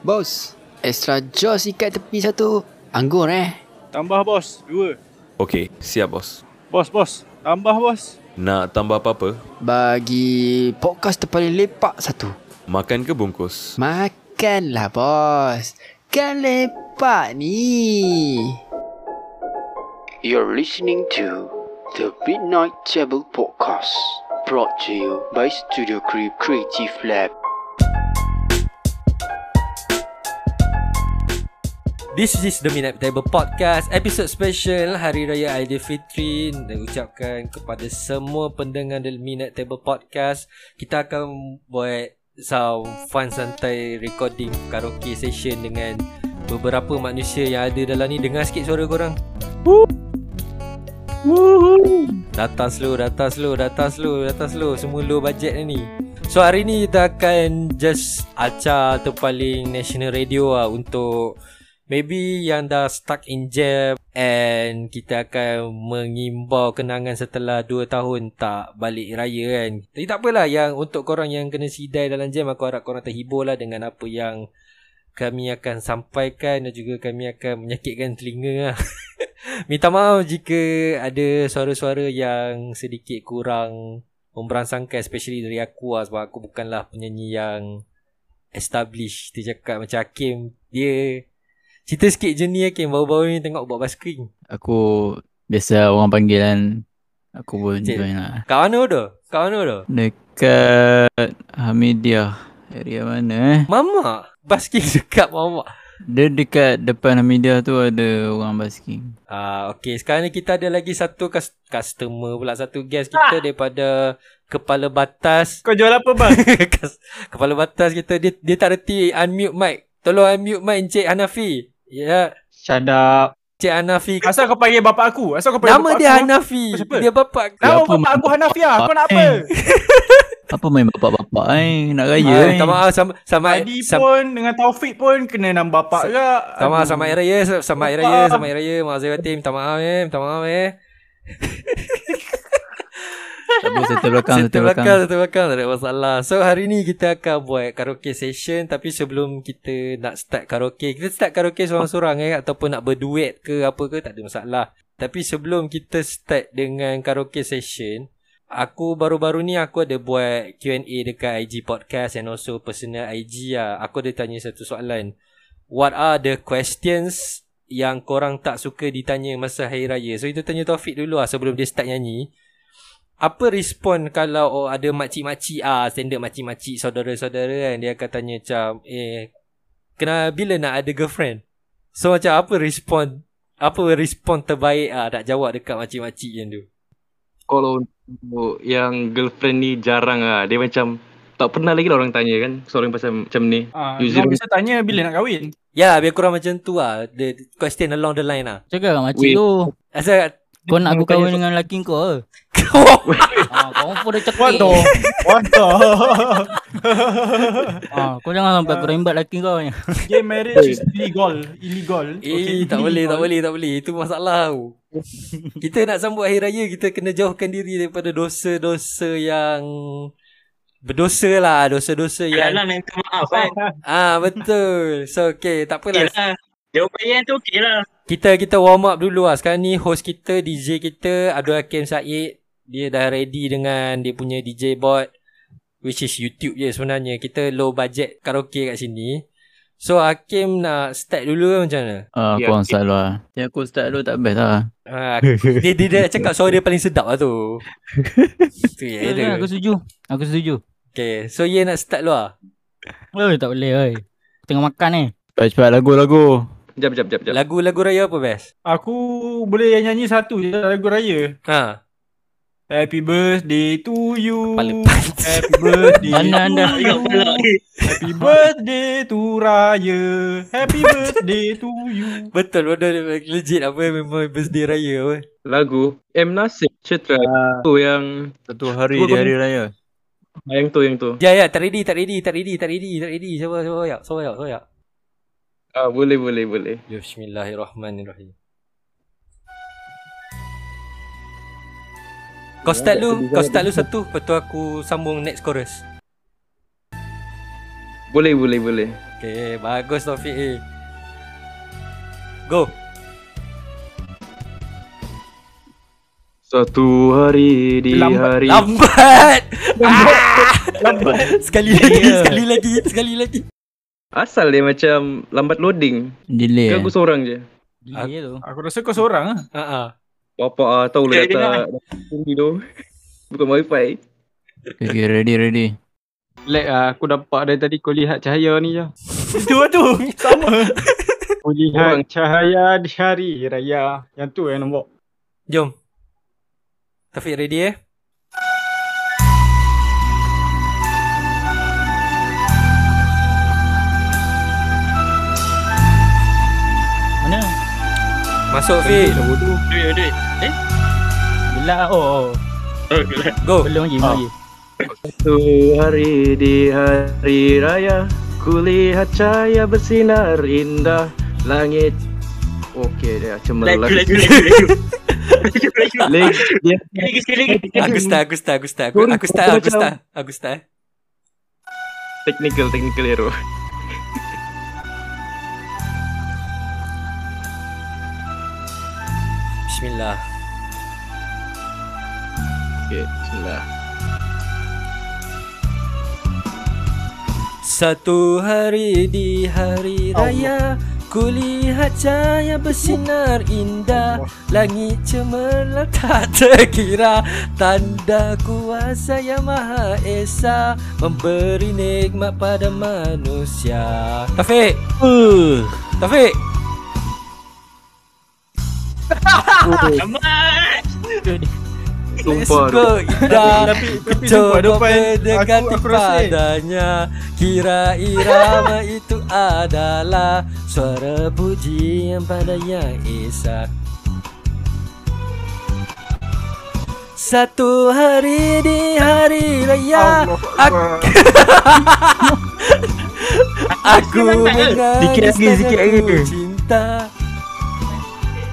Bos, extra jos ikat tepi satu. Anggur eh. Tambah bos, dua. Okey, siap bos. Bos, bos. Tambah bos. Nak tambah apa-apa? Bagi podcast terpaling lepak satu. Makan ke bungkus? Makanlah bos. Kan lepak ni. You're listening to the Midnight Table Podcast. Brought to you by Studio Creep Creative Lab. This is the Midnight Table Podcast. Episode special Hari Raya Aidilfitri Dan ucapkan kepada semua pendengar The Midnight Table Podcast Kita akan buat some fun santai recording karaoke session dengan beberapa manusia yang ada dalam ni. Dengar sikit suara korang. Datang slow, datang slow, datang slow, datang slow. Semua low budget ni. So hari ni kita akan just acah terpaling national radio lah Untuk Maybe yang dah stuck in jam And kita akan mengimbau kenangan setelah 2 tahun tak balik raya kan. Tapi tak apalah yang untuk korang yang kena sidai dalam jam Aku harap korang terhibur lah dengan apa yang kami akan sampaikan Dan juga kami akan menyakitkan telinga lah. Minta maaf jika ada suara-suara yang sedikit kurang memberangsangkan Especially dari aku lah sebab aku bukanlah penyanyi yang established Kita cakap macam Hakim. Dia Cerita sikit jenis Hakim Baru-baru ni tengok buat baskering Aku biasa orang panggil kan Aku pun Cik. join lah Kat mana tu? Kat mana tu? Dekat Hamidiah Area mana eh Mama Basking dekat Mama Dia dekat depan Hamidiah tu ada orang basking Ah, okay, sekarang ni kita ada lagi satu kas- customer pula satu guest kita daripada kepala batas Kau jual apa bang? Kas- kepala batas kita dia dia tak reti unmute mic. Tolong unmute mic Encik Hanafi. Ya, Shut up. Encik Hanafi. Asal kau panggil bapak aku? Asal kau panggil Nama bapak dia aku? Hanafi. Siapa? Dia bapak. Nama Apa bapak main aku Hanafiah. Kau nak apa? Eh. Apa main bapak-bapak eh Nak raya Ah, eh minta maaf sama sama Adi sama, pun dengan Taufik pun kena nama bapak ke? sama sama hari raya sama hari raya sama hari raya maaf batin minta maaf eh minta maaf eh Tak apa settle belakang Settle belakang, satu belakang tak ada masalah. So hari ni kita akan buat karaoke session tapi sebelum kita nak start karaoke, kita start karaoke seorang-seorang eh ataupun nak berduet ke apa ke tak ada masalah. Tapi sebelum kita start dengan karaoke session, aku baru-baru ni aku ada buat Q&A dekat IG podcast and also personal IG lah. Aku ada tanya satu soalan. What are the questions yang korang tak suka ditanya masa hari raya? So kita tanya Taufik dulu lah sebelum dia start nyanyi apa respon kalau oh, ada makcik-makcik? Ah standard makcik-makcik saudara-saudara kan? Dia akan tanya macam eh kena bila nak ada girlfriend? So macam apa respon apa respon terbaik ah nak jawab dekat makcik-makcik yang tu? Kalau untuk yang girlfriend ni jarang ah dia macam tak pernah lagi lah orang tanya kan? Soalan pasal macam ni. Ah, Usually- Usually... biasa tanya bila nak kahwin. ya lebih kurang macam tu lah the question along the line lah Cakap kat makcik Wait. tu. Asal Kau nak aku kahwin dengan lelaki kau ke kau ah, Kau pun dah What the? What the? ah, Kau jangan sampai aku rembat lelaki kau ni Gay marriage is illegal. Illegal. Eh, tak boleh, tak boleh, tak boleh. Itu masalah tau. kita nak sambut hari raya, kita kena jauhkan diri daripada dosa-dosa yang berdosa lah, dosa-dosa yang Alah minta maaf kan. ah betul. So okay, tak apalah. lah. Jawapan yang tu okey lah. Kita kita warm up dulu lah. Sekarang ni host kita, DJ kita Abdul Hakim Said. Dia dah ready dengan dia punya DJ board which is YouTube je sebenarnya. Kita low budget karaoke kat sini. So Hakim nak start dulu ke macam mana? ah, Ya, Aku orang okay. start dulu lah Ya aku start dulu tak best lah Ah, dia, dia, dia cakap suara dia paling sedap lah tu. tu ya Ya, dia. Aku setuju Aku setuju Okay, so ye nak start lu lah. Oi, tak boleh oi. Tengah makan ni. Cepat-cepat lagu-lagu. Jap jap jap jap Lagu-lagu raya apa best? Aku boleh nyanyi satu je lagu raya. Ha. Happy birthday to you. Happy birthday Mana to anda? Ingat pula. you. Happy birthday to Raya. Happy birthday to you. Betul betul legit apa memang birthday raya apa. lagu M Nasir Citra tu yang Satu hari di hari raya. yang tu yang tu Ya ya tak ready tak ready tak ready tak ready tak ready. Siapa siapa ya siapa ya siapa ya. Ah boleh boleh boleh Ya, Bismillahirrahmanirrahim. Kau start lu, kau start lu satu, lepas tu aku sambung next chorus. boleh boleh boleh Okay, bagus Taufik eh. Go. Satu hari di Lambat- hari Lambat. Lambat. Sekali lagi, sekali lagi, sekali lagi. Asal dia macam lambat loading. Delay Ke eh. aku seorang je. Delay tu. Aku rasa kau seorang ah. Ha ah. Bapak ah tahu lah Okay, data tinggi tu. Bukan wifi. Okay, ready, ready. Lag ah, aku nampak dari tadi kau lihat cahaya ni je. Itu lah tu. Sama. Kau lihat cahaya di hari raya. Yang tu yang nampak. Jom. Taufik ready eh? Masuk Fik. Duit, duit. Eh? Bila oh, oh. Oh. Go. Belum lagi, belum lagi. Satu hari di hari raya Kulihat cahaya bersinar indah Langit Okey dia cemerlang Laju, laju, laju, laju. Laju, laju. Leg dia Sekali lagi, sekali lagi. Aku start, aku start, aku start. Aku, Sorry, aku start, aku aku macam- start. Aku start. technical technical error Bismillah. Okey bismillah. Satu hari di hari raya Kulihat cahaya bersinar indah. Langit cemerlang tak terkira. Tanda kuasa yang maha esa Memberi nikmat pada manusia. Taufik. Uh. Taufik Selamat. Sumpah. Suka indah Tapi tapi sumpah Coba depan mendekati aku aku padanya Kira irama itu adalah Suara pujian pada yang Esa. Satu hari di hari raya Allah Aku, aku lagi. cinta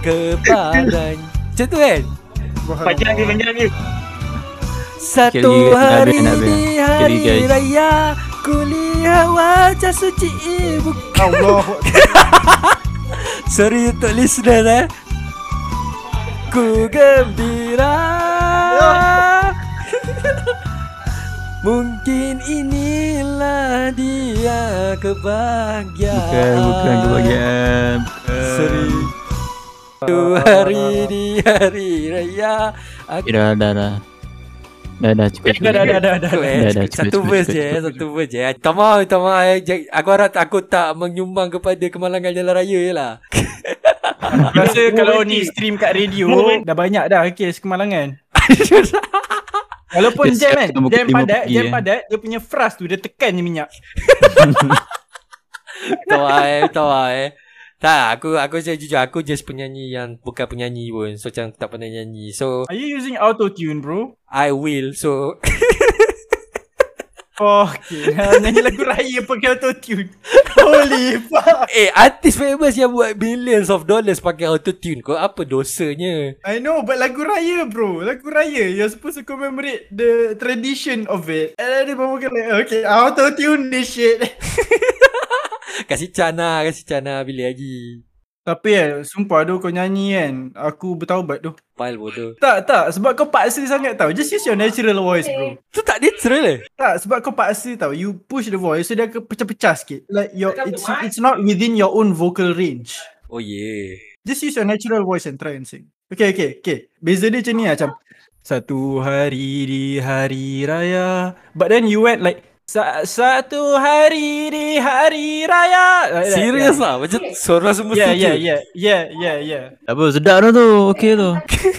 Kepadanya. Macam tu kan? Panjang lagi, panjang lagi. Satu hari nak nak di hari raya Kulihat wajah suci ibu. Allah Sorry untuk listener eh. Ku gembira. Mungkin inilah dia kebahagiaan. Bukan, bukan kebahagiaan. Sorry Satu hari di hari raya Aku dah, dah, dah. Dah, dah, cukup. Dah dah dah dah dah. Satu verse je. Satu verse je eh. Jap- Aku harap aku tak menyumbang kepada Kemalangan jalan raya je lah rasa kalau ni stream kat radio dah banyak dah kes kemalangan. Walaupun jam kan, jam padat, jam eh. padat dia punya thrust tu dia tekan je minyak. Tahu lah eh Tahu lah eh tak, aku aku saya jujur aku just penyanyi yang bukan penyanyi pun. So macam tak pernah nyanyi. So Are you using auto tune bro? I will. So Oh, okay. Nyanyi lagu raya pakai auto tune. Holy fuck. eh artis famous yang buat millions of dollars pakai autotune kau apa dosanya? I know, but lagu raya bro. Lagu raya. You're supposed to commemorate the tradition of it. And then dia bawa like, okay, auto tune this shit. Kasih Chana, kasih Chana bila lagi. Tapi eh, sumpah tu kau nyanyi kan. Aku bertaubat tu. Pal bodoh. Tak, tak. Sebab kau paksa sangat tau. Just use your natural voice bro. Tu tak natural eh? Tak, sebab kau paksa tau. You push the voice so dia akan pecah-pecah sikit. Like your it's it's not within your own vocal range. Oh yeah. Just use your natural voice and try and sing. Okay, okay, okay. Beza dia macam ni lah. Macam satu hari di hari raya. But then you went like Sa- satu hari di hari raya. Serius yeah. lah macam suara semua Yeah, setuju. yeah, yeah, yeah, yeah, yeah. Tak apa, sedap tu. Okay tu.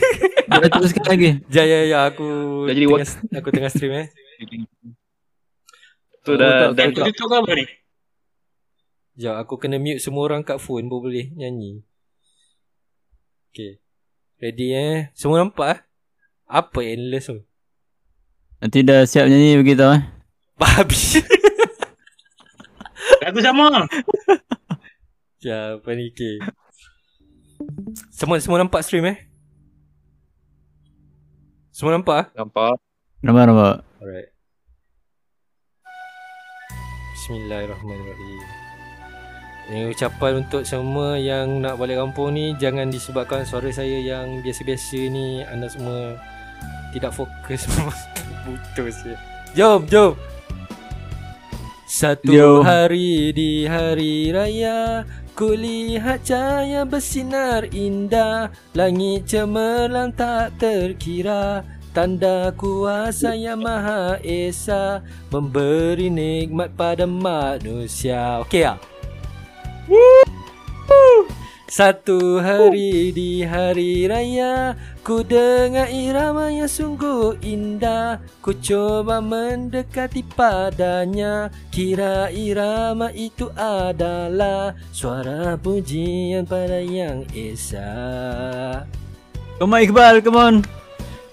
Dah teruskan lagi. Ya ya ya aku Dah jadi tengah, aku tengah stream eh. Tu dah dah Itu tu apa ni? Sekejap aku kena mute semua orang kat phone baru boleh nyanyi. Okay. Ready eh? Semua nampak eh? Apa endless tu? Nanti dah siap nyanyi begitu eh. Babi. Lagu sama. Ya, panik. Semua semua nampak stream eh? Semua nampak ah? nampak. Nampak, nampak. Alright. Bismillahirrahmanirrahim. Ini ucapan untuk semua yang nak balik kampung ni Jangan disebabkan suara saya yang biasa-biasa ni Anda semua tidak fokus Putus je Jom, jom Satu Jom. hari di hari raya Kulihat cahaya bersinar indah Langit cemerlang tak terkira Tanda kuasa yang maha esa Memberi nikmat pada manusia Okey tak? Satu hari di hari raya Ku dengar irama yang sungguh indah Ku coba mendekati padanya Kira irama itu adalah Suara pujian pada yang esa Come Iqbal, come on.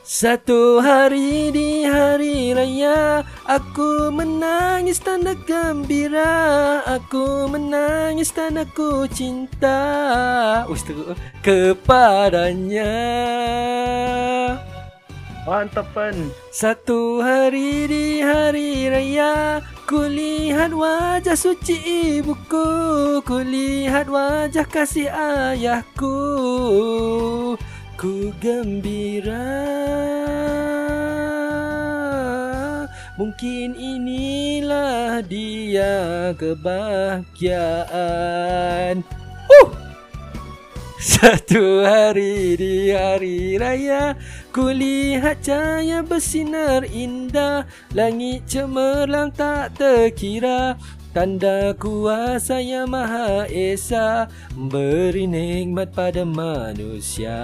Satu hari di hari raya Aku menangis tanda gembira. Aku menangis tanda ku cinta. Uish, teruk. Kepadanya. Mantapan. Satu hari di hari raya Kulihat wajah suci ibuku. Kulihat wajah kasih ayahku Ku gembira. Mungkin inilah dia kebahagiaan. Uh! Satu hari di hari raya Kulihat cahaya bersinar indah. Langit cemerlang tak terkira Tanda kuasa yang maha esa Beri nikmat pada manusia.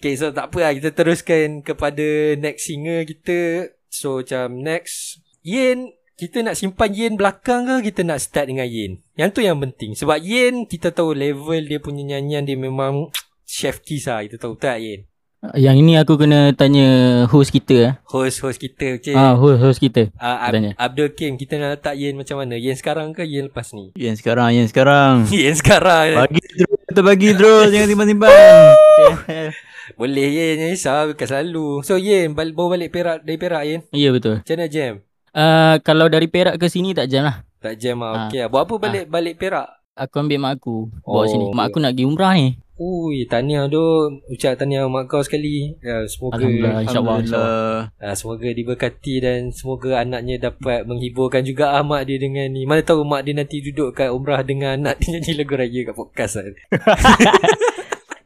Okay so tak apa lah. Kita teruskan kepada next singer kita. So macam next Yin Kita nak simpan Yin belakang ke? Kita nak start dengan Yin Yang tu yang penting. Sebab Yin Kita tahu level dia punya nyanyian Dia memang Chef kiss lah. Kita tahu tak Yin Yang ini aku kena tanya host kita eh. Host-host kita okay. Ah, host host kita. Uh, Ab- tanya. Abdul Kim Kita nak letak Yin macam mana Yin sekarang ke Yin lepas ni Yang sekarang, yang sekarang. Yin sekarang Bagi terus, kita bagi terus, jangan simpan-simpan. Boleh Yin Jangan risau Bukan selalu So Yin bal- Bawa balik Perak Dari Perak Yin Ya betul. Macam mana jam Uh, kalau dari Perak ke sini tak jam lah. Tak jam lah Ah. Okay lah Buat apa balik Balik Perak Aku ambil mak aku Oh, bawa sini. Mak aku nak pergi umrah ni. Ui, tahniah tu. Ucap tahniah mak kau sekali. Ya, semoga Alhamdulillah, insyaAllah. insyaAllah. Ah, semoga diberkati dan semoga anaknya dapat menghiburkan juga ah, mak dia dengan ni. Mana tahu mak dia nanti duduk kat umrah dengan anak dia nyanyi lagu raya kat podcast kan.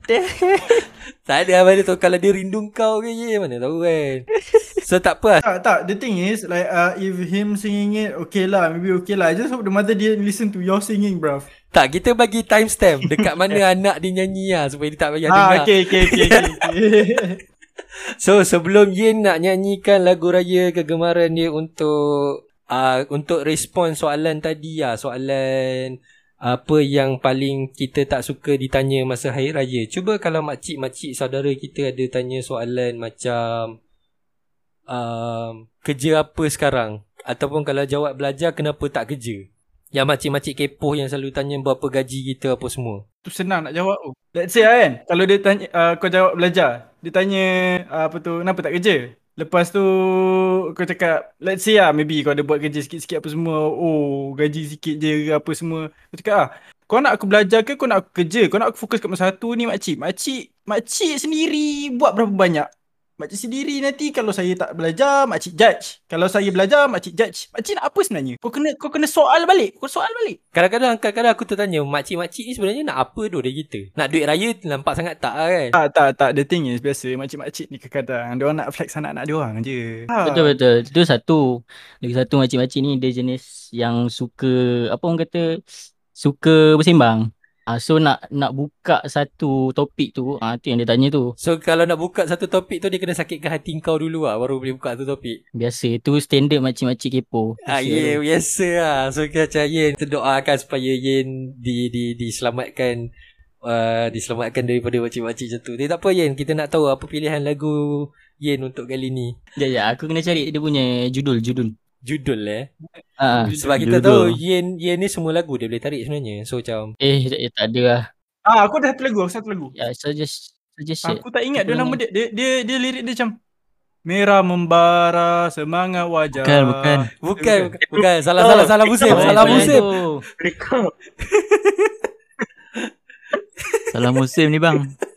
tak ada mana tahu kalau dia rindu kau ke ye mana tahu kan. So tak apa lah. Tak, tak. The thing is, like, uh, if him singing it, okay lah. Maybe okay lah. I just hope the mother didn't listen to your singing, bruv. Tak kita bagi timestamp dekat mana anak dia nyanyi lah supaya dia tak payah Ah, dengar. okay, okay, okay, okay. okay. So sebelum Yin nak nyanyikan lagu raya kegemaran dia untuk uh, untuk respon soalan tadi lah, soalan apa yang paling kita tak suka ditanya masa hari raya. Cuba kalau makcik-makcik saudara kita ada tanya soalan macam uh, kerja apa sekarang ataupun kalau jawab belajar kenapa tak kerja. Yang makcik-makcik kepoh yang selalu tanya berapa gaji kita apa semua. tu senang nak jawab. Let's say lah kan, kalau dia tanya, uh, kau jawab belajar. Dia tanya, uh, apa tu, kenapa tak kerja? Lepas tu, kau cakap, let's say lah, maybe kau ada buat kerja sikit-sikit apa semua. Oh, gaji sikit je apa semua. Kau cakap ah, kau nak aku belajar ke kau nak aku kerja? Kau nak aku fokus kat satu ni makcik? Makcik, makcik sendiri buat berapa banyak? Makcik sendiri nanti kalau saya tak belajar, makcik judge. Kalau saya belajar, makcik judge. Makcik nak apa sebenarnya? Kau kena kau kena soal balik. Kau soal balik. Kadang-kadang kadang-kadang aku tertanya makcik-makcik ni sebenarnya nak apa tu dari kita? Nak duit raya nampak sangat tak lah kan? Tak, tak, tak. The thing is, biasa makcik-makcik ni kadang-kadang diorang nak flex anak-anak diorang je. Ha. Betul betul. Itu satu. Lagi satu makcik-makcik ni dia jenis yang suka apa orang kata suka bersembang. Ah so nak nak buka satu topik tu, ah tu yang dia tanya tu. So kalau nak buka satu topik tu dia kena sakitkan hati kau dulu lah baru boleh buka satu topik. Biasa tu standard makcik-makcik kepo. Ah, Biasa yeah, biasa lah. So kita macam Yin kita doakan supaya Yin di, di, diselamatkan uh, diselamatkan daripada makcik-makcik macam tu. Tapi tak apa Yin, kita nak tahu apa pilihan lagu Yin untuk kali ni. Ya ya aku kena cari dia punya judul judul. Judul eh. Ah ah. Sebab kita Judul. tahu Yin Yin ni semua lagu dia boleh tarik sebenarnya. So macam eh, eh tak ada lah. Ah, aku ada satu lagu, aku satu lagu. Ya suggest suggestion. Aku tak ingat dia nama dia. Dia dia, dia lirik dia macam Merah membara semangat wajah. Bukan, bukan. Bukan, bukan, bukan. Salah, salah, salah musim. Oh, Salah musim. Rekod. Salah musim ni bang.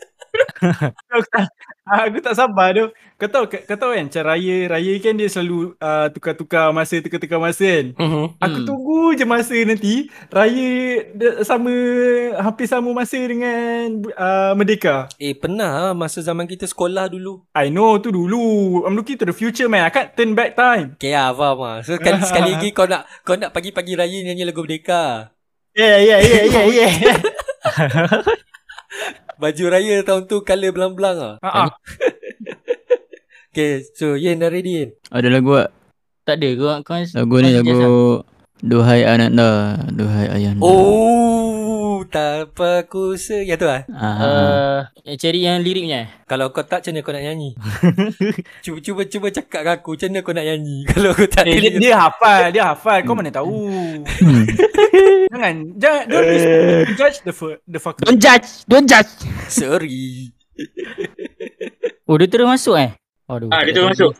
Aku tak sabar tu. Kau tahu kau tahu kan macam raya raya kan dia selalu uh, tukar-tukar masa tukar-tukar masa kan. Mhm. Aku Hmm. tunggu je masa nanti raya sama hampir sama masa dengan uh, Merdeka. Eh, pernah lah masa zaman kita sekolah dulu. I know tu dulu. I'm looking to the future man. I can't turn back time. Okay lah, faham lah. So, sekali, sekali lagi kau nak kau nak pagi-pagi raya nyanyi lagu Merdeka. Yeah, yeah, yeah, yeah, yeah. Baju raya tahun tu colour belang-belang lah. Ah, ah. Okay, so Yen dah ready Yen? Ada lagu tak? Tak ada kau kau Lagu ni lagu Duhai Ananda, Duhai Ayanda. Oh, tanpa ku se... Yang tu lah. Ah, Uh, cari yang liriknya. Kalau kau tak, macam mana kau nak nyanyi? cuba, cuba, cuba cakap dengan aku, macam mana kau nak nyanyi? Kalau aku tak eh, dia, dia hafal, dia hafal. Kau mana tahu. Hmm. Jangan, jangan don't be- judge the the fuck. don't judge, don't judge. Sorry. Oh, dia terus masuk eh? Aduh. Ah, dia tahu. masuk.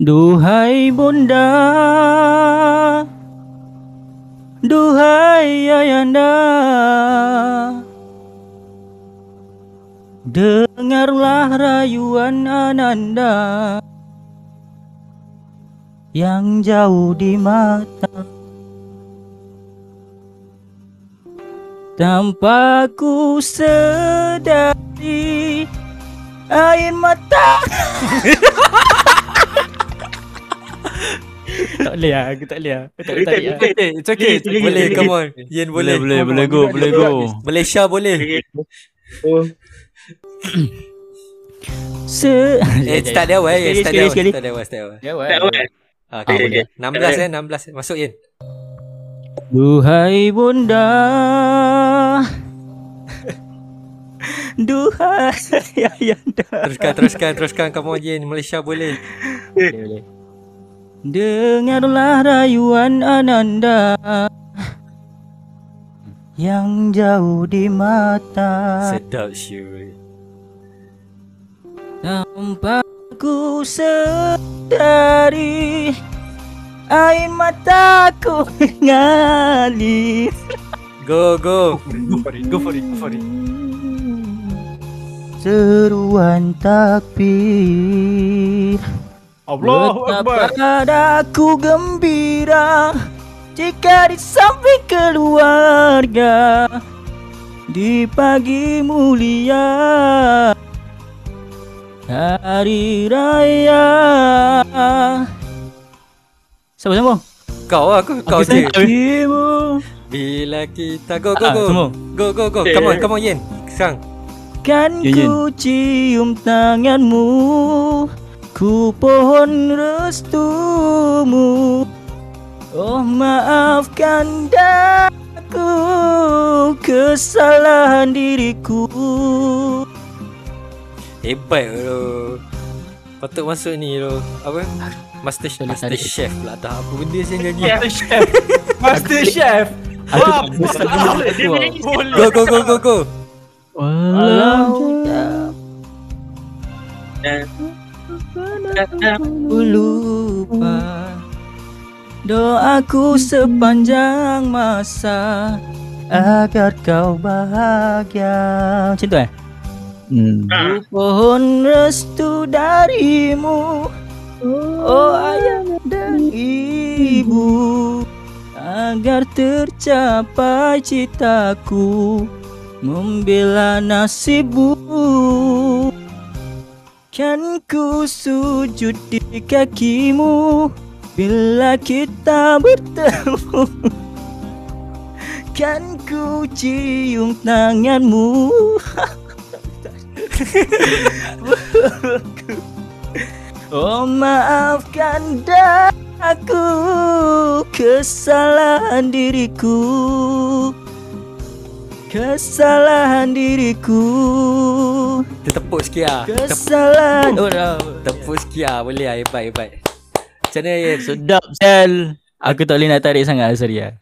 Duhai bunda Duhai ayanda Dengarlah rayuan ananda Yang jauh di mata. Tanpa ku sedari Air mata Tak boleh lah, aku tak boleh lah Aku tak boleh tarik lah It's okay, it's okay. It's okay. Boleh, come on. Yen boleh. Boleh, boleh, boleh go, boleh go Malaysia boleh. Se Eh, start dia awal. Sekali, Start sekali, dia awal. Start dia awal. Start dia awal. Ya, Tak awal. Ah, okay, Okay, okay. 16 eh, 16. Masuk Yen. Duhai bunda Duhai ayanda Teruskan, teruskan, teruskan. Come on Yen. Malaysia boleh. Dengarlah rayuan ananda Yang jauh di mata Sedap syul. Tanpa ku sedari Air mataku mengalir Go, go. Go for it, go for it, go for it. Seruan takbir Allahu Akbar. Betapa aku gembira Jika di samping keluarga Di pagi mulia Hari Raya Siapa sambung? Kau lah, aku, kau je. Ibu Bila kita go, go, Ah, go. semua. Go, go, go. Come on, come on Yen. Sekarang. Kan Ya, ku cium tanganmu Ku pohon restumu Oh maafkan daku Kesalahan diriku Hebat lo. Patut masuk ni lo. Apa? Master, Boleh Master. Chef pula. Tak apa benda saya nyanyi. Master Chef. Master Chef. Aku tak. Go, go, go, go, go. Walau Ku lupa Doaku sepanjang masa. Agar kau bahagia. Macam tu eh? Hmm. Ah, Ku pohon restu darimu. Oh ayah dan ibu. Agar tercapai citaku. Membela nasibmu Kan ku sujud di kakimu Bila kita bertemu. Kan ku cium tanganmu. Oh maafkan aku Kesalahan diriku. Kesalahan diriku tepuk sikit lah. Tep- Kesalahan Oh dah Tepuk sikit lah. Boleh lah. Hebat, hebat. Macam mana Yen? Sedap Sel Aku tak boleh nak tarik sangat sorry lah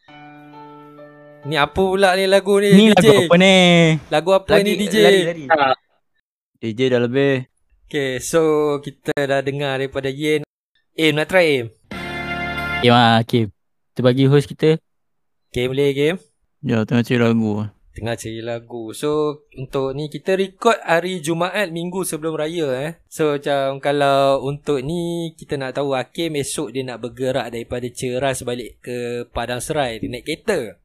Ni apa pula ni lagu ni Ni DJ? lagu apa ni Lagu apa ni DJ? lari, lari. ah, DJ dah lebih. Okay, so kita dah dengar daripada Yen. Aim nak try Aim? Okay, mah, okay. Kita bagi host kita. Okay, boleh game? Ya, tengah cari lagu. Tengah cari lagu. So, untuk ni kita record hari Jumaat minggu sebelum raya eh. So, macam kalau untuk ni kita nak tahu Hakim esok dia nak bergerak daripada Ceras balik ke Padang Serai. Dia naik kereta.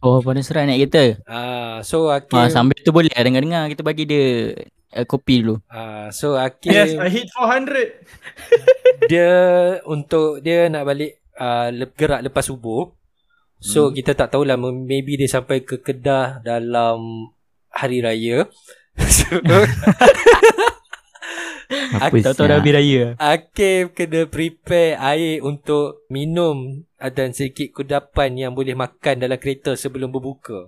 Oh, pada serai naik kereta. Ah, so Hakim Ah, sambil tu boleh lah dengar-dengar. Kita bagi dia uh, kopi dulu. ah, so Hakim Yes, I hit 400. dia untuk dia nak balik uh, le- gerak lepas subuh. So hmm. kita tak tahulah maybe dia sampai ke Kedah dalam hari raya. so, Apa tak tahu dah habis raya. Hakim kena prepare air untuk minum dan sedikit kudapan yang boleh makan dalam kereta sebelum berbuka.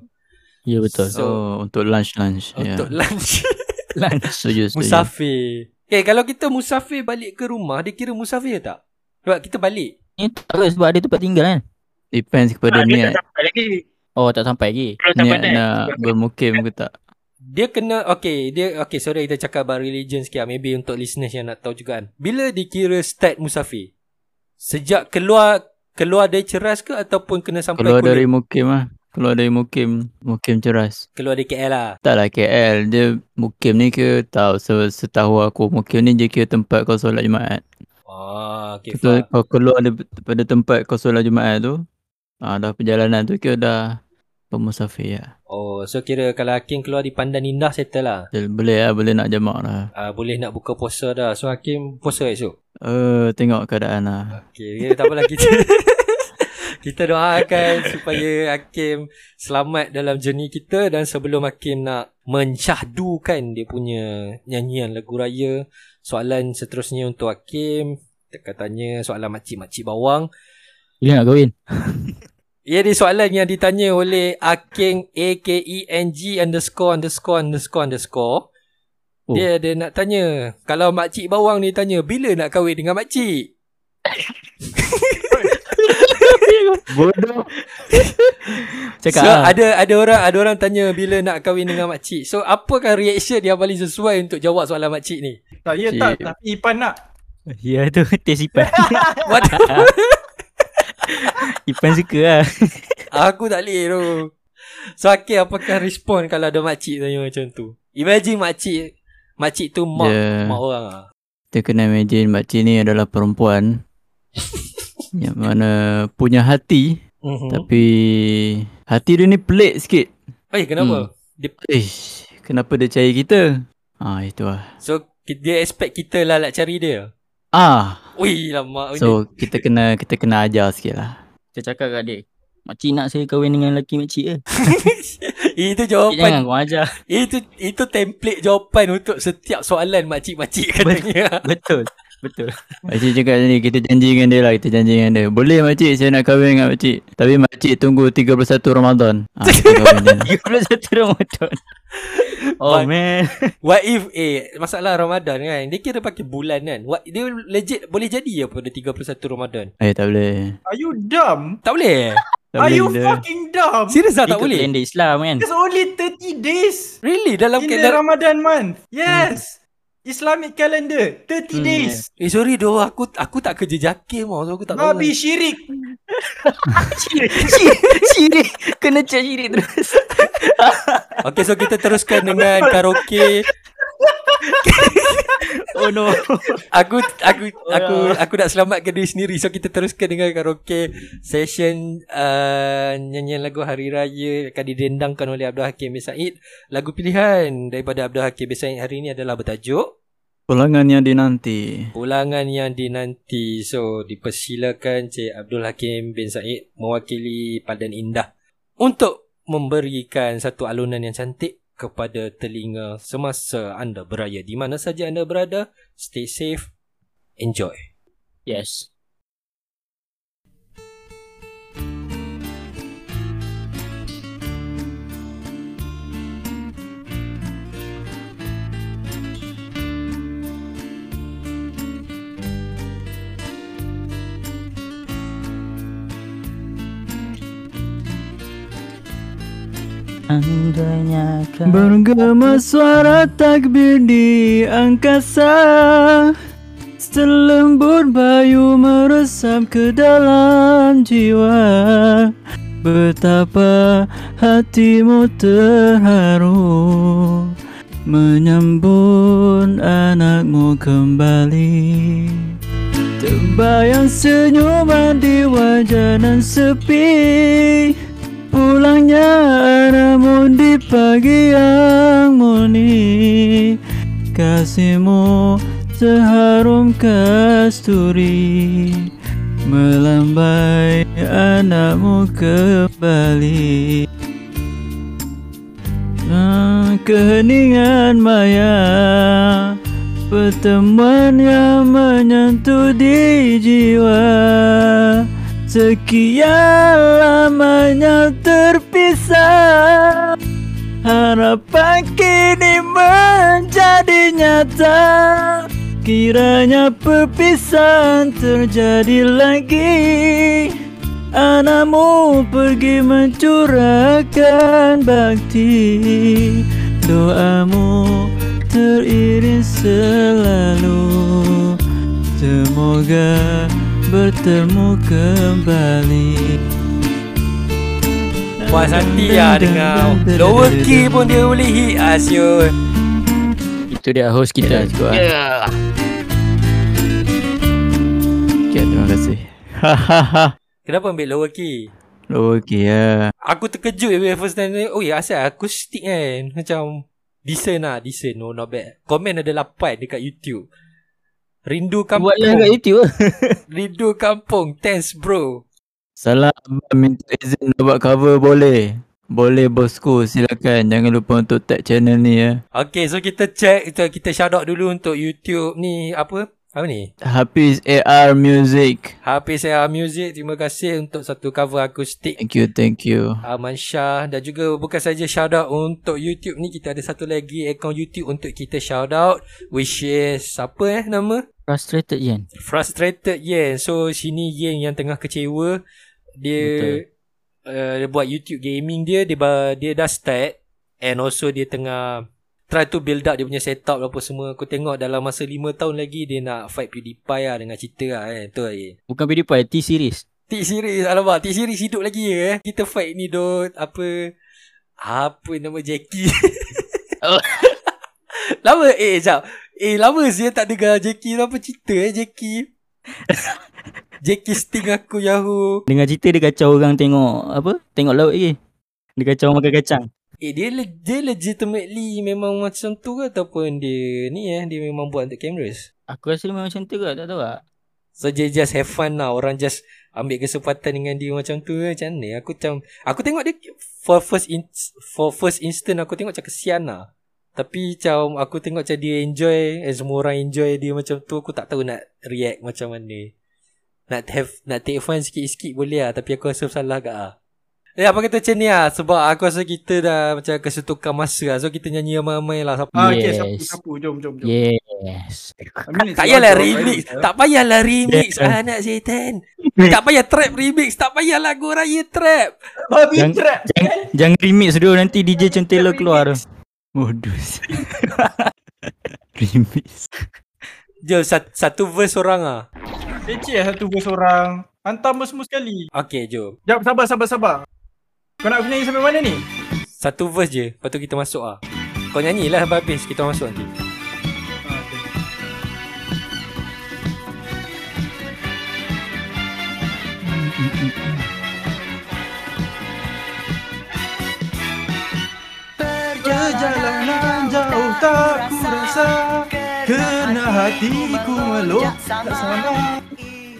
Ya, betul. So- oh, untuk lunch-lunch. Untuk ya. lunch. lunch. Setuju, setuju. musafir. Eh kalau kita musafir balik ke rumah, dia kira musafir tak? Sebab kita balik. Ni tak sebab ada tempat tinggal kan. Depends kepada Ah, dia niat. tak sampai lagi. Oh, tak sampai lagi. Sampai Niat nak bermukim ke tak. Dia kena Okay dia Okay sorry kita cakap about religion sikit lah. Maybe untuk listeners yang nak tahu juga kan Bila dikira start musafir Sejak keluar Keluar dari ceras ke Ataupun kena sampai Keluar kulit? dari mukim lah. Keluar dari mukim. Mukim ceras. Keluar dari KL lah Taklah KL. Dia mukim ni ke tahu. Se- Setahu aku mukim ni dia kira tempat kau solat Jumaat. Oh okay kau keluar daripada tempat kau solat Jumaat tu. Ah, dah perjalanan tu kira dah pemusafir lah. Oh so kira kalau Hakim keluar di Pandan Indah settle lah Boleh lah. Boleh nak jamak lah. uh, Boleh nak buka puasa dah So Hakim puasa esok Uh, tengok keadaan lah. Okay okay tak apalah kita Kita doakan supaya Hakim selamat dalam journey kita dan sebelum Hakim nak mensyahdukan dia punya nyanyian lagu raya, soalan seterusnya untuk Hakim, kita tanya soalan makcik-makcik bawang. Bila nak kahwin? Ia ni soalan yang ditanya oleh Aking A-K-E-N-G underscore underscore underscore underscore. Oh. Dia dia nak tanya, kalau makcik bawang ni tanya, bila nak kahwin dengan makcik? Bodoh. Cakap so, lah. ada ada orang ada orang tanya bila nak kahwin dengan makcik. So apakah reaction yang paling sesuai untuk jawab soalan makcik ni? Tak, ya Cik. tak. Tapi Ipan nak. Ya tu, tes Ipan. What? Ipan suka lah. Aku tak boleh tu. So Akil apakah respon kalau ada makcik tanya macam tu? Imagine makcik makcik tu mak Dia- mak orang ah. Kita kena imagine makcik ni adalah perempuan. yang mana punya hati. Mm-hmm. Tapi hati dia ni pelik sikit. Eh kenapa? Dia, Ish, kenapa dia cari kita? Ah, itu lah. so dia expect kita lah nak cari dia. Ah, Ui lama so kita kena kita kena ajar sikit lah. Saya cakap kat dia. Makcik nak saya kahwin dengan lelaki makcik ke? Itu Makcik jangan jawapan kau ajar. itu itu template jawapan untuk setiap soalan makcik-makcik katanya. Betul. Betul. Makcik cakap ni kita janji dengan dia lah, kita janji dengan dia. Boleh makcik saya nak kahwin dengan makcik. Tapi makcik tunggu 31 Ramadan. Ah, kahwin dia. 31 Ramadan. Oh But- man. What if eh masalah Ramadan kan dia kira pakai bulan kan. What dia legit boleh jadi ya pada 31 Ramadan. Eh tak boleh. Are you dumb? Tak boleh. Tak Are boleh you kita. fucking dumb? Serius tak, tak boleh. kalender Islam kan. It's only 30 days Really dalam in the kalender. Ramadan month. Yes. Islamic calendar 30 Hmm, days. Eh sorry doh aku aku tak kerja jakim tau. So aku tak tahu. Nabi syirik. Syirik. Syirik. Kena cek syirik terus. Okay so kita teruskan dengan karaoke. Oh no. Aku aku aku aku nak selamatkan diri sendiri. So kita teruskan dengan karaoke session uh, nyanyian lagu Hari Raya akan didendangkan oleh Abdul Hakim bin Said. Lagu pilihan daripada Abdul Hakim bin Said hari ini adalah bertajuk Pulangan yang dinanti. Pulangan yang dinanti. So, dipersilakan Cik Abdul Hakim bin Said mewakili Padan Indah untuk memberikan satu alunan yang cantik kepada telinga semasa anda beraya. Di mana saja anda berada, stay safe, enjoy. Yes. Andainya kau Bergema suara takbir di angkasa. Selembut bayu meresap ke dalam jiwa. Betapa hatimu terharu. Menyambut anakmu kembali. Terbayang senyuman di wajah nan sepi Pulangnya anakmu di pagi yang murni. Kasihmu seharum kasturi Melambai anakmu kembali. Ah, Keheningan maya Pertemuan yang menyentuh di jiwa Sekian lamanya terpisah. Harapan kini menjadi nyata. Kiranya perpisahan terjadi lagi. Anakmu pergi mencurahkan bakti. Doamu teriring selalu. Semoga bertemu kembali. Puas hati lah dengar. Lower key pun dia boleh hit ah siul Itu dia host kita cukup yeah. Okay, terima kasih. Hahaha Kenapa ambil lower key? Lower key ya. Aku terkejut bila first time ni. Oh ya asal akustik kan. Macam Decent lah Decent. No not bad. Komen ada 8 dekat YouTube Rindu kampung. Buat lah kat YouTube. Rindu kampung. Thanks bro. Salah abang minta izin. Nak buat cover boleh. Boleh bosku. Silakan. Jangan lupa untuk tag channel ni ya. Okay so kita check Kita, kita shout out dulu untuk YouTube ni Apa? Apa ni? Hafiz AR Music. Hafiz saya Music Terima kasih untuk satu cover akustik Thank you thank you. Aman Shah. Dan juga bukan saja shout out untuk YouTube ni Kita ada satu lagi akaun YouTube untuk kita shout out Which is Apa eh nama? Frustrated Yen. Frustrated Yen. So sini Yen yang tengah kecewa. Dia uh, Dia buat YouTube gaming dia Dia, dia dah start And also dia tengah Try to build up dia punya setup apa semua. Aku tengok dalam masa 5 tahun lagi Dia nak fight PewDiePie lah Dengan cerita lah kan. Tu lah Yen Bukan PewDiePie T-Series. T-Series Alamak T-Series hidup lagi ke eh. Kita fight ni dot Apa Apa nama Jackie. Lama Eh jap Eh lama sih tak dengar Jackie. Apa cerita eh Jackie? Jackie sting aku Yahoo. Dengar cerita dia kacau orang tengok Apa? Tengok laut lagi. Dia kacau makan kacang Eh dia, le- dia legitimately Memang macam tu ke Ataupun dia Ni eh Dia memang buat untuk cameras? Aku rasa dia memang macam tu ke Tak tahu tak? So dia just have fun lah. Orang just Ambil kesempatan dengan dia macam tu ke Macam mana Aku macam Aku tengok dia For first in, For first instant Aku tengok macam kesian lah. Tapi macam Aku tengok macam dia enjoy And semua orang enjoy dia macam tu Aku tak tahu nak React macam mana. Nak have Nak take fun sikit-sikit boleh lah. Tapi aku rasa salah agak lah Ya apa kata macam ni lah Sebab aku rasa kita dah Macam kesetukan masa lah So kita nyanyi ramai-ramai lah Siapa Ah, okay, Yes. sapu, sapu, jom, jom, jom. Yes Amin, Tak payahlah jom, remix jom. Tak payahlah remix Yeah. Anak setan Tak payah trap remix Tak payah lagu raya trap Babi Jangan- trap. Jangan, jangan remix dulu Nanti DJ Centela keluar Modus Remix Jom satu, satu verse orang ah. Kecil lah satu verse orang. Hantam semua sekali. Okay jom Jap, sabar, sabar, sabar. Kau nak aku nyanyi sampai mana ni? Satu verse je Lepas tu kita masuk ah. Kau nyanyilah sampai habis Kita masuk nanti. Perjalanan jauh tak ku rasa Kerana hatiku meluk tak sana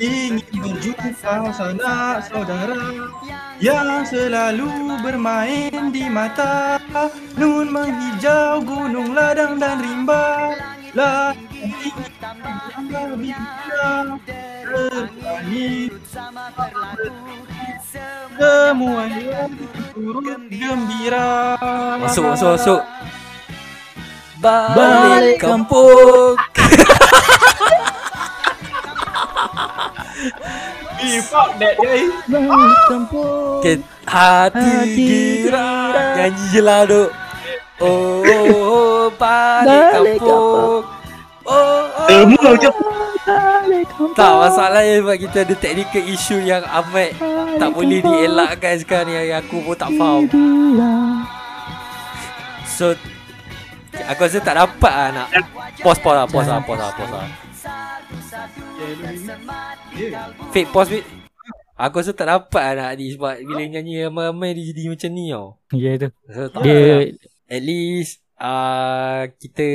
Ingin berjumpa sanak saudara Yang selalu bermain di mata. Nun menghijau gunung ladang dan rimba. Lah Berani. Semua yang turut gembira. Masuk masuk masuk. Balik Balik kampung Eh, fuck that guys Okay Hati gerak. Nyanyi je lah duk. Oh, oh, oh balik, kampung. Oh, oh, Semua macam Tak masalahnya sebab kita ada technical issue yang amat tak boleh dielakkan sekarang ni yang aku pun tak faham. So aku rasa tak dapat lah nak pause pause lah pause lah pause lah pause lah. Fake pause wait. Aku rasa tak dapat lah nak ni sebab bila nyanyi ramai-ramai dia jadi macam ni tau. Ya tu. So, tak Dia apa. At least uh, kita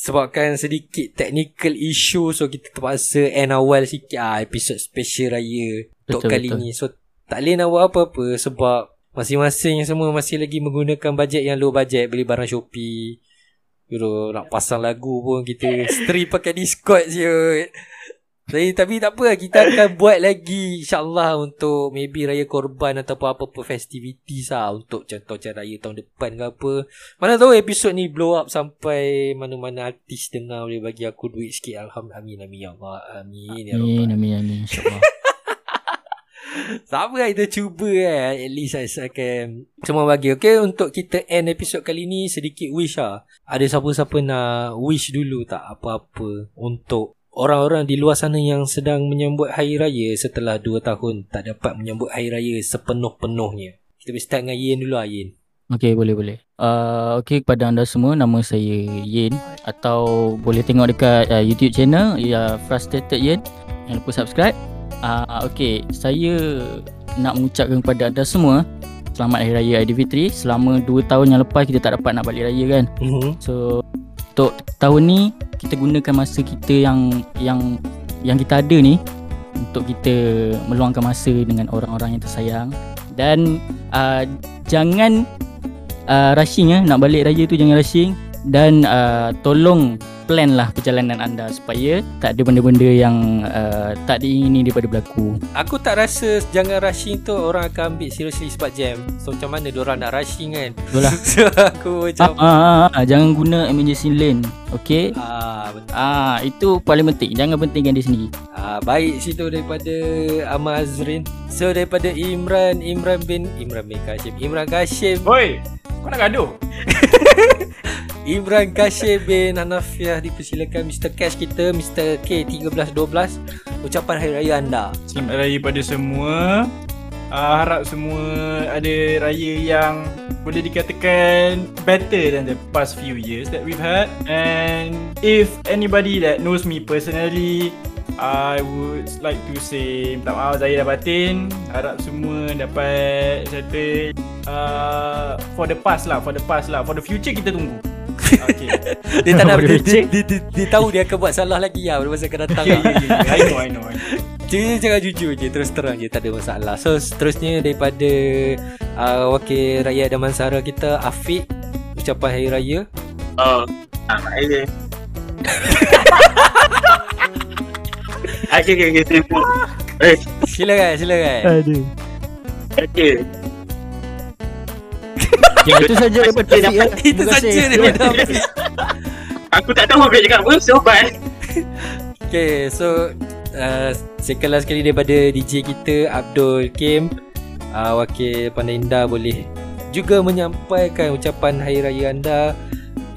sebabkan sedikit technical issue so kita terpaksa end awal sikit ah episod special raya untuk Betul, kali betul. ni. So tak boleh nak buat apa-apa sebab masing-masing semua masih lagi menggunakan bajet yang low budget beli barang Shopee. Know, nak pasang lagu pun kita stream pakai Discord je. Tapi, tapi tak apa kita akan buat lagi insyaAllah untuk maybe raya korban ataupun apa-apa festivities lah untuk contoh macam raya tahun depan ke apa. Mana tahu episod ni blow up sampai mana-mana artis dengar boleh bagi aku duit sikit. Alhamdulillah. Amin, amin ya Allah. Amin ya Amin, amin, amin. InsyaAllah. Tak apa kita cuba kan. At least saya akan semua bagi. Okay untuk kita end episod kali ni sedikit wish lah. Ada siapa-siapa nak wish dulu tak apa-apa untuk orang-orang di luar sana yang sedang menyambut hari raya setelah 2 tahun tak dapat menyambut hari raya sepenuh-penuhnya. Kita boleh start dengan Yin dulu lah Yin. Okey, boleh boleh. Uh, okey kepada anda semua nama saya Yin atau boleh tengok dekat uh, YouTube channel ya Frustrated Yin. Jangan lupa subscribe. Uh, okey, saya nak mengucapkan kepada anda semua selamat hari raya Aidilfitri. Selama 2 tahun yang lepas kita tak dapat nak balik raya kan. Mm-hmm. So untuk tahun ni kita gunakan masa kita yang yang yang kita ada ni untuk kita meluangkan masa dengan orang-orang yang tersayang dan uh, jangan uh, rushing ya nak balik raya tu jangan rushing dan uh, tolong plan lah perjalanan anda supaya tak ada benda-benda yang uh, tak diingini daripada berlaku. Aku tak rasa jangan rushing tu orang akan ambil seriously sebab jam. So macam mana orang nak rushing kan? Betul lah. so aku Ah, macam ah, ah, ah, jangan guna emergency lane. Okey? ah, betul. Ah, itu paling penting. Jangan pentingkan diri sendiri. Ah, baik situ daripada Ahmad Azrin. So daripada Imran Imran bin Imran bin Kashim. Imran Kashim. Oi, kau nak gaduh? Imran Kashim bin Hanafiah dipersilakan Mr. Cash kita Mr. K1312 ucapan hari raya anda. Selamat raya pada semua. Uh, harap semua ada raya yang boleh dikatakan better than the past few years that we've had. And if anybody that knows me personally, I would like to say minta maaf Zahir dan Batin. Harap semua dapat settle uh, for the past lah, for the past lah. For the future kita tunggu. Okay. Dia tak nak Boleh dia, dia, dia, dia, tahu dia akan buat salah lagi lah pada masa akan datang. Ya, ya, ya. I know, I know. I know. Dia cakap jujur je Terus terang je Tak ada masalah So seterusnya Daripada uh, Wakil rakyat Damansara kita Afiq Ucapan Hari Raya Oh, ah, okay. Okay, okay, okay, terima. Eh, Silakan silakan Aduh. okay. Ya, itu saja daripada Taufik ya. dapat- Itu Terima kasih. saja daripada Afiq Aku tak tahu apa nak cakap apa, so bye. Okay so uh, Sekali sekali daripada DJ kita Abdul Kim uh, Wakil Pandai Indah boleh Juga menyampaikan ucapan Hari Raya anda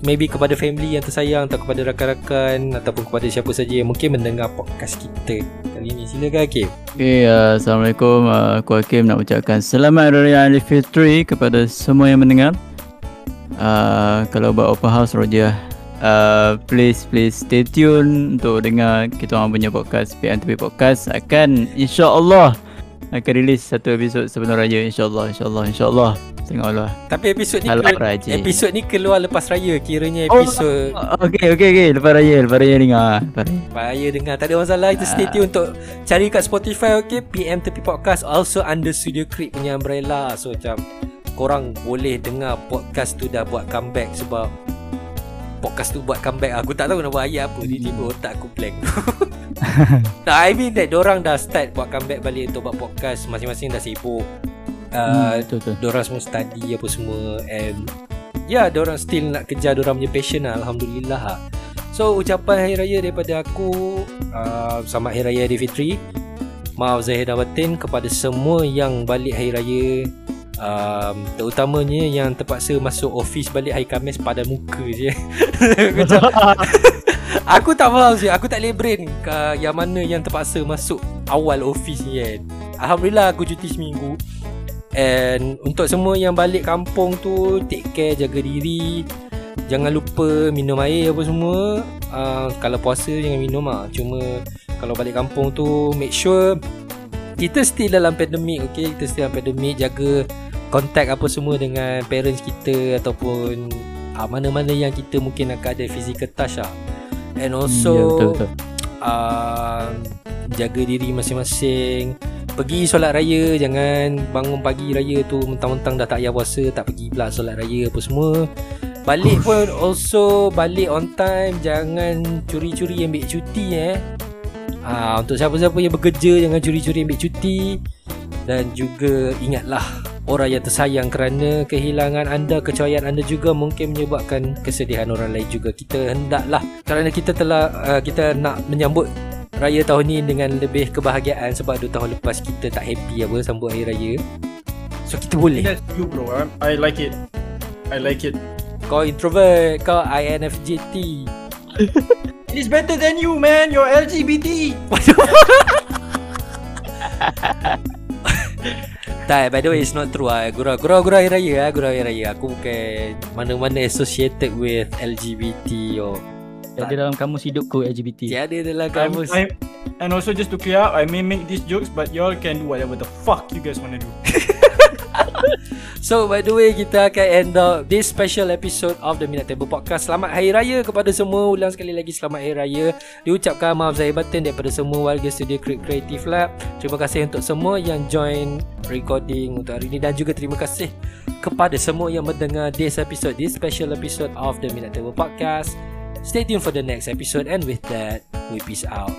Maybe kepada family yang tersayang Atau kepada rakan-rakan Ataupun kepada siapa saja Yang mungkin mendengar podcast kita Kali ni silakan Kim Okay, uh, Assalamualaikum. Uh, aku Hakim nak ucapkan Selamat Hari Raya Aidilfitri kepada semua yang mendengar. Uh, kalau buat open house Roger, uh, please please stay tune untuk dengar kita orang punya podcast PNTP Podcast akan insya-Allah akan release satu episod sebelum raya insya-Allah insya-Allah insya-Allah. Tengoklah. Tapi episod ni keluar, rajin. episod ni keluar lepas raya Kiranya Oh. episod. Okay okay okay. Lepas raya lepas raya dengar. Lepas raya. Raya dengar. Tak ada masalah Kita stay tune untuk Cari kat Spotify okay? PM Tepi Podcast Also under Studio Creep punya umbrella. So macam Korang boleh dengar podcast tu dah buat comeback Sebab Podcast tu buat comeback. Aku tak tahu nak buat ayat apa. Tiba-tiba otak aku blank. Nah I mean that Diorang dah start buat comeback balik Untuk buat podcast. Masing-masing dah sibuk uh, Hmm, betul betul. Diorang semua study apa semua And Ya, yeah, diorang still nak kejar diorang punya passion lah Alhamdulillah lah. So, ucapan Hari Raya daripada aku uh, Selamat Hari Raya Aidilfitri Maaf Zahir dan Batin kepada semua yang balik hari raya um, Terutamanya yang terpaksa masuk office balik hari Khamis pada muka je. Macam Aku tak faham sih Aku tak boleh brain ke Yang mana yang terpaksa masuk awal office ni kan. Alhamdulillah aku cuti seminggu And untuk semua yang balik kampung tu Take care, jaga diri. Jangan lupa minum air apa semua. Uh, Kalau puasa jangan minum lah Cuma kalau balik kampung tu Make sure Kita still dalam pandemik okay? Kita still dalam pandemik Jaga Contact apa semua dengan parents kita Ataupun uh, Mana-mana yang kita mungkin akan ada physical touch lah And also Ya, betul, betul. uh, Jaga diri masing-masing Pergi solat raya Jangan bangun pagi raya tu Mentang-mentang dah tak payah puasa Tak pergi pula solat raya apa semua. Balik pun also Balik on time Jangan curi-curi ambil cuti eh. Ah, Untuk siapa-siapa yang bekerja Jangan curi-curi ambil cuti. Dan juga ingatlah Orang yang tersayang kerana kehilangan anda Kecewayan anda juga mungkin menyebabkan kesedihan orang lain juga. Kita hendaklah Kerana kita telah uh, Kita nak menyambut Raya tahun ni dengan lebih kebahagiaan Sebab 2 tahun lepas kita tak happy apa Sambut hari raya So kita boleh That's you bro. I, like it. I like it. Kau introvert Kau INFJT It's better than you man. You're LGBT. Tak by the way it's not true ah. Gurau gurau gurau hari raya ah. Gurau hari raya Aku bukan Mana-mana associated with LGBT or Ada dalam kamus hidupku LGBT. Tiada dalam I'm, kamus I'm, and also just to clear up, I may make these jokes, but y'all can do whatever the fuck you guys wanna do. So by the way kita akan end up this special episode of the Minute Table Podcast. Selamat Hari Raya kepada semua. Ulang sekali lagi selamat Hari Raya. Diucapkan maaf Zahir Batin daripada semua warga studio Creative Lab. Terima kasih untuk semua yang join recording untuk hari ini dan juga terima kasih kepada semua yang mendengar this episode, this special episode of the Minute Table Podcast. Stay tuned for the next episode and with that, we peace out.